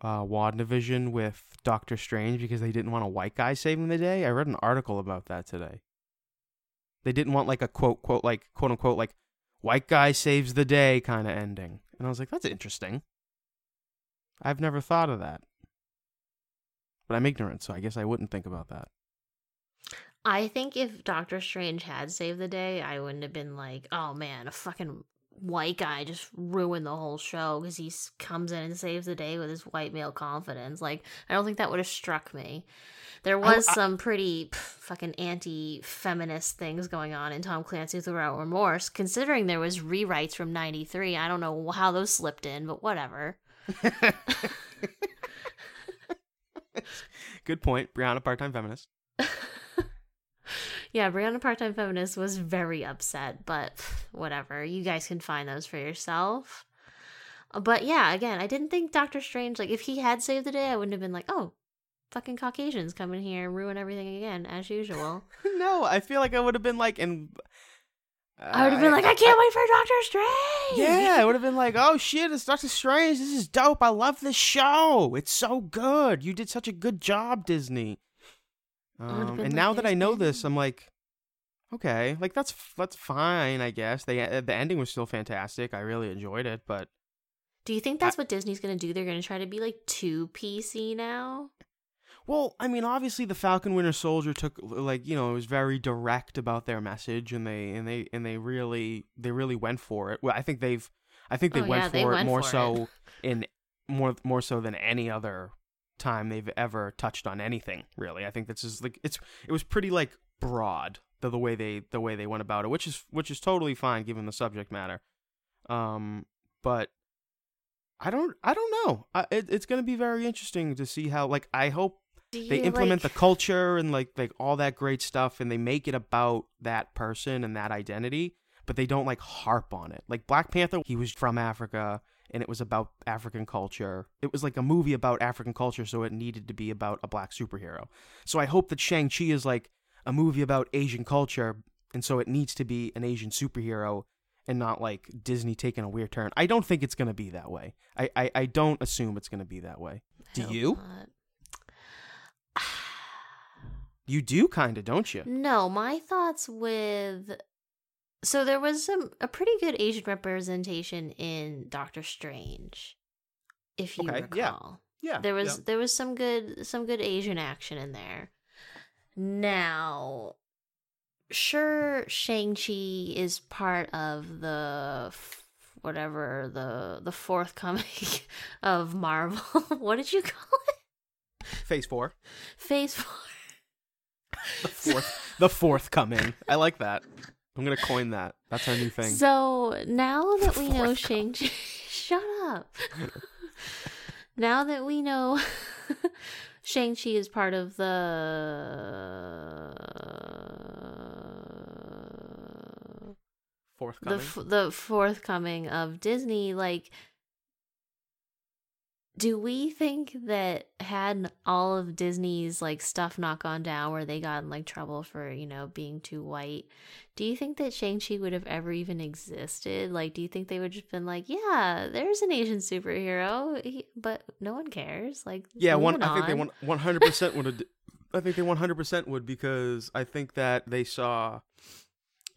uh, WandaVision with Doctor Strange because they didn't want a white guy saving the day? I read an article about that today. They didn't want like a quote quote like quote unquote like white guy saves the day kind of ending. And I was like, that's interesting. I've never thought of that. but I'm ignorant, so I guess I wouldn't think about that. I think if Doctor Strange had saved the day, I wouldn't have been like, oh man, a fucking white guy just ruined the whole show because he comes in and saves the day with his white male confidence. Like, I don't think that would have struck me. There I- was I- some pretty pff, fucking anti feminist things going on in Tom Clancy Without Remorse, considering there was rewrites from 93. I don't know how those slipped in, but whatever. Good point. Brianna, part time feminist. yeah, Brianna Part Time Feminist was very upset, but whatever. You guys can find those for yourself. Uh, But yeah, again, I didn't think Doctor Strange, like, if he had saved the day, I wouldn't have been like, oh, fucking Caucasians come in here and ruin everything again, as usual. no, I feel like I would have been like, and I would have been like, I can't wait for Doctor Strange! Yeah, I would have been like, oh shit, it's Doctor Strange. This is dope. I love this show. It's so good. You did such a good job, Disney. Would've Um, and now that I know this, I'm like, okay, like that's that's fine, I guess. They uh, the ending was still fantastic. I really enjoyed it, but Do you think that's what Disney's gonna do? They're gonna try to be like too PC now? Well, I mean, obviously, the Falcon Winter Soldier took like you know it was very direct about their message, and they and they and they really they really went for it. Well, I think they've I think they Oh, went yeah, for they it went more for so in more more so than any other time they've ever touched on anything. Really, I think this is like it's it was pretty like broad the, the way they the way they went about it, which is which is totally fine given the subject matter. Um, but I don't I don't know. I, it, it's going to be very interesting to see how like I hope they implement like- the culture and like like all that great stuff and they make it about that person and that identity but they don't like harp on it like black panther he was from africa and it was about african culture. It was like a movie about african culture so it needed to be about a black superhero. So i hope that shang-chi is like a movie about asian culture and so it needs to be an asian superhero and not like disney taking a weird turn. I don't think it's going to be that way. I, I i don't assume it's going to be that way. Do you? you do kind of don't you? No, my thoughts with so there was some a pretty good Asian representation in Doctor Strange, if you Okay, recall. yeah. Yeah. There was there was some good some good Asian action in there. Now, sure, Shang Chi is part of the whatever the the forthcoming of Marvel. what did you call it? Phase four. Phase four. The fourth. the fourth coming. I like that. I'm gonna coin that. That's our new thing. So now that we know. Shang Chi, shut up. now that we know Shang Chi is part of the the Forthcoming. f- the forthcoming of Disney, like. Do we think that had all of Disney's like stuff not gone down where they got in like trouble for, you know, being too white, do you think that Shang-Chi would have ever even existed? Like, do you think they would just been like, yeah, there's an Asian superhero, he, but no one cares? Like, yeah, one. I think they one one hundred percent would. have I think they one hundred percent would because I think that they saw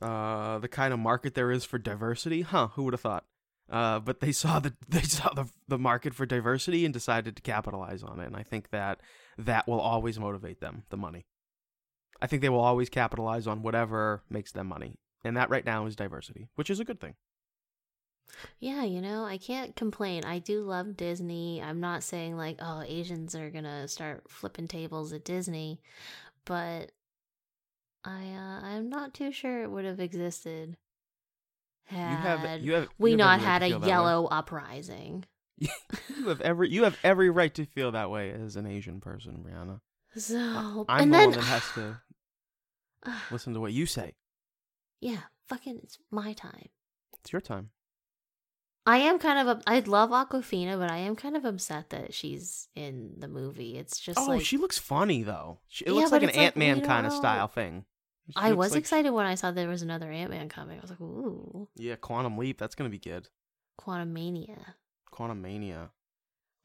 uh, the kind of market there is for diversity. Huh? Who would have thought? Uh, but they saw the they saw the the market for diversity and decided to capitalize on it. And I think that that will always motivate them. The money. I think they will always capitalize on whatever makes them money, and that right now is diversity, which is a good thing. Yeah, you know, I can't complain. I do love Disney. I'm not saying like, oh, Asians are gonna start flipping tables at Disney, but I uh, I'm not too sure it would have existed You have you have we you not right had to a yellow uprising. You have every you have every right to feel that way as an Asian person, Brianna. So I'm and the then one that has to listen to what you say. yeah, fucking, it's my time. It's your time. I am kind of I love Awkwafina, but I am kind of upset that she's in the movie. It's just oh, like she looks funny though. She, it Yeah, looks like an Ant Man kind of style thing. I was like- excited when I saw there was another Ant Man coming. I was like, ooh, Yeah, Quantum Leap. That's gonna be good. Quantum Mania. Quantum Mania.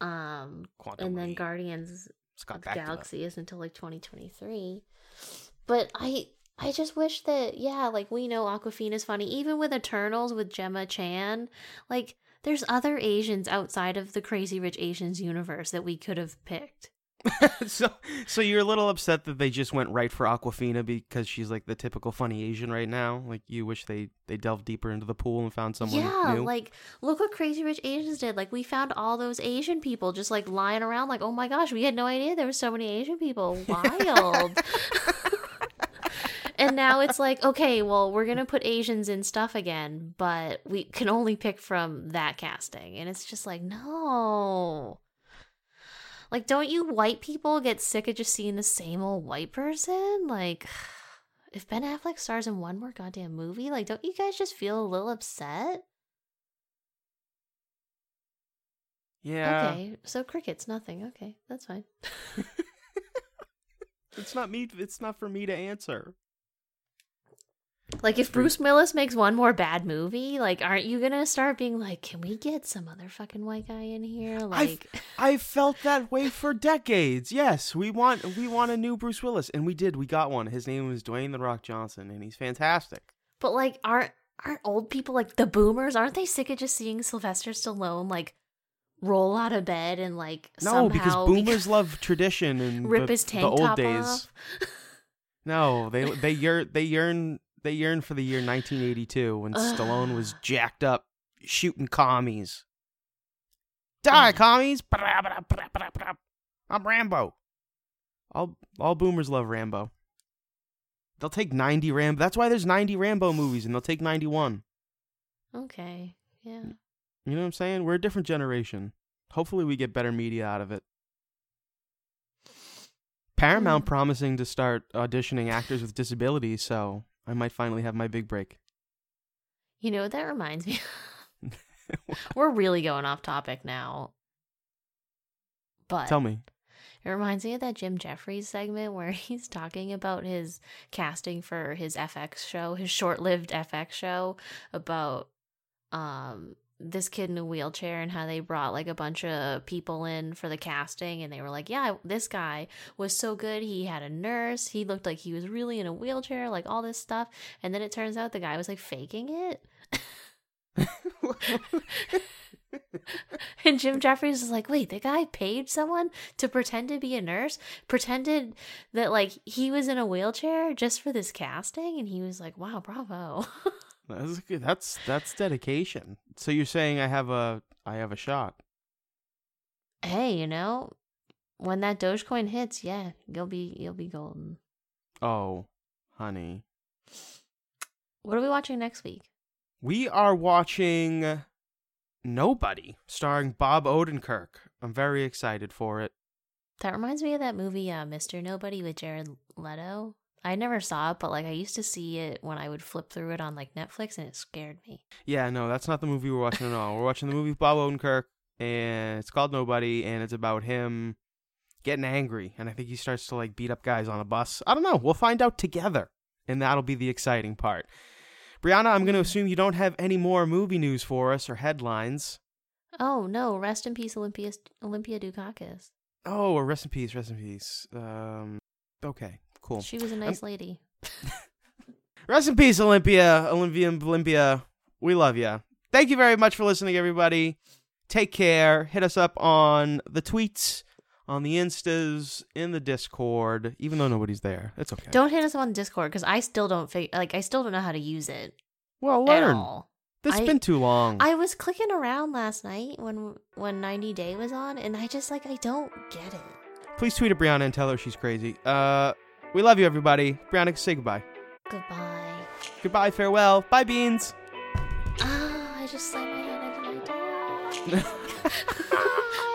Um, Quantum and then Leap. Guardians Scott of the. Galaxy is until like 2023. But I I just wish that yeah, like we know Awkwafina's funny. Even with Eternals with Gemma Chan, like there's other Asians outside of the Crazy Rich Asians universe that we could have picked. so, so you're a little upset that they just went right for Awkwafina because she's like the typical funny Asian right now. Like you wish they they delved deeper into the pool and found someone yeah, new. like look what Crazy Rich Asians did. Like we found all those Asian people just like lying around. Like oh my gosh, we had no idea there were so many Asian people. Wild. and now it's like okay, well we're gonna put Asians in stuff again, but we can only pick from that casting, and it's just like no. Like, don't you white people get sick of just seeing the same old white person? Like, if Ben Affleck stars in one more goddamn movie, like, don't you guys just feel a little upset? yeah, Okay, so crickets, nothing. Okay, that's fine. it's not me. It's not for me to answer. Like, if Bruce Willis makes one more bad movie, like, aren't you gonna start being like, can we get some other fucking white guy in here? Like, I felt that way for decades. Yes, we want we want a new Bruce Willis, and we did. We got one. His name was Dwayne the Rock Johnson, and he's fantastic. but like, aren't aren't old people like the boomers? Aren't they sick of just seeing Sylvester Stallone like roll out of bed and like No, because boomers love tradition and rip the, his tank the old top days. off? No, they they yearn they yearn they yearn for the year 1982 when Stallone was jacked up shooting commies. Die, commies! I'm Rambo. All all boomers love Rambo. They'll take 90 Rambo. That's why there's 90 Rambo movies, and they'll take 91. Okay, yeah. You know what I'm saying? We're a different generation. Hopefully, we get better media out of it. Paramount Mm. promising to start auditioning actors with disabilities, so I might finally have my big break. You know what that reminds me? We're really going off topic now. But Tell me. it reminds me of that Jim Jeffries segment where he's talking about his casting for his FX show, his short-lived FX show about um this kid in a wheelchair and how they brought like a bunch of people in for the casting and they were like, "Yeah, this guy was so good. He had a nurse. He looked like he was really in a wheelchair, like all this stuff." And then it turns out the guy was like faking it. And Jim Jeffries is like, wait, the guy paid someone to pretend to be a nurse, pretended that like he was in a wheelchair just for this casting, and he was like, wow, bravo. That's good. That's that's dedication. So you're saying I have a I have a shot. hey, you know, when that Dogecoin hits, yeah, you'll be you'll be golden. Oh, honey. What are we watching next week? We are watching Nobody, starring Bob Odenkirk. I'm very excited for it. That reminds me of that movie, uh, Mr. Nobody with Jared Leto. I never saw it, but like I used to see it when I would flip through it on like Netflix, and it scared me. Yeah, no, that's not the movie we're watching at all. We're watching the movie with Bob Odenkirk, and it's called Nobody, and it's about him getting angry, and I think he starts to like beat up guys on a bus. I don't know. We'll find out together, and that'll be the exciting part. Brianna, I'm going to assume you don't have any more movie news for us or headlines. Oh no! Rest in peace, Olympia Olympia Dukakis. Oh, rest in peace, rest in peace. Um, okay, cool. She was a nice lady. Rest in peace, Olympia, Olympia, Olympia. We love you. Thank you very much for listening, everybody. Take care. Hit us up on the tweets, on the Instas, in the Discord. Even though nobody's there, it's okay. Don't hit us up on Discord because I still don't fig- like I still don't know how to use it well, learn. This has been too long. I was clicking around last night when when 90 Day was on, and I just like I don't get it. Please tweet at Brianna and tell her she's crazy. Uh, we love you, everybody. Brianna, say goodbye. Goodbye. Goodbye, farewell. Bye, beans. Ah, I just slammed my hand into my door.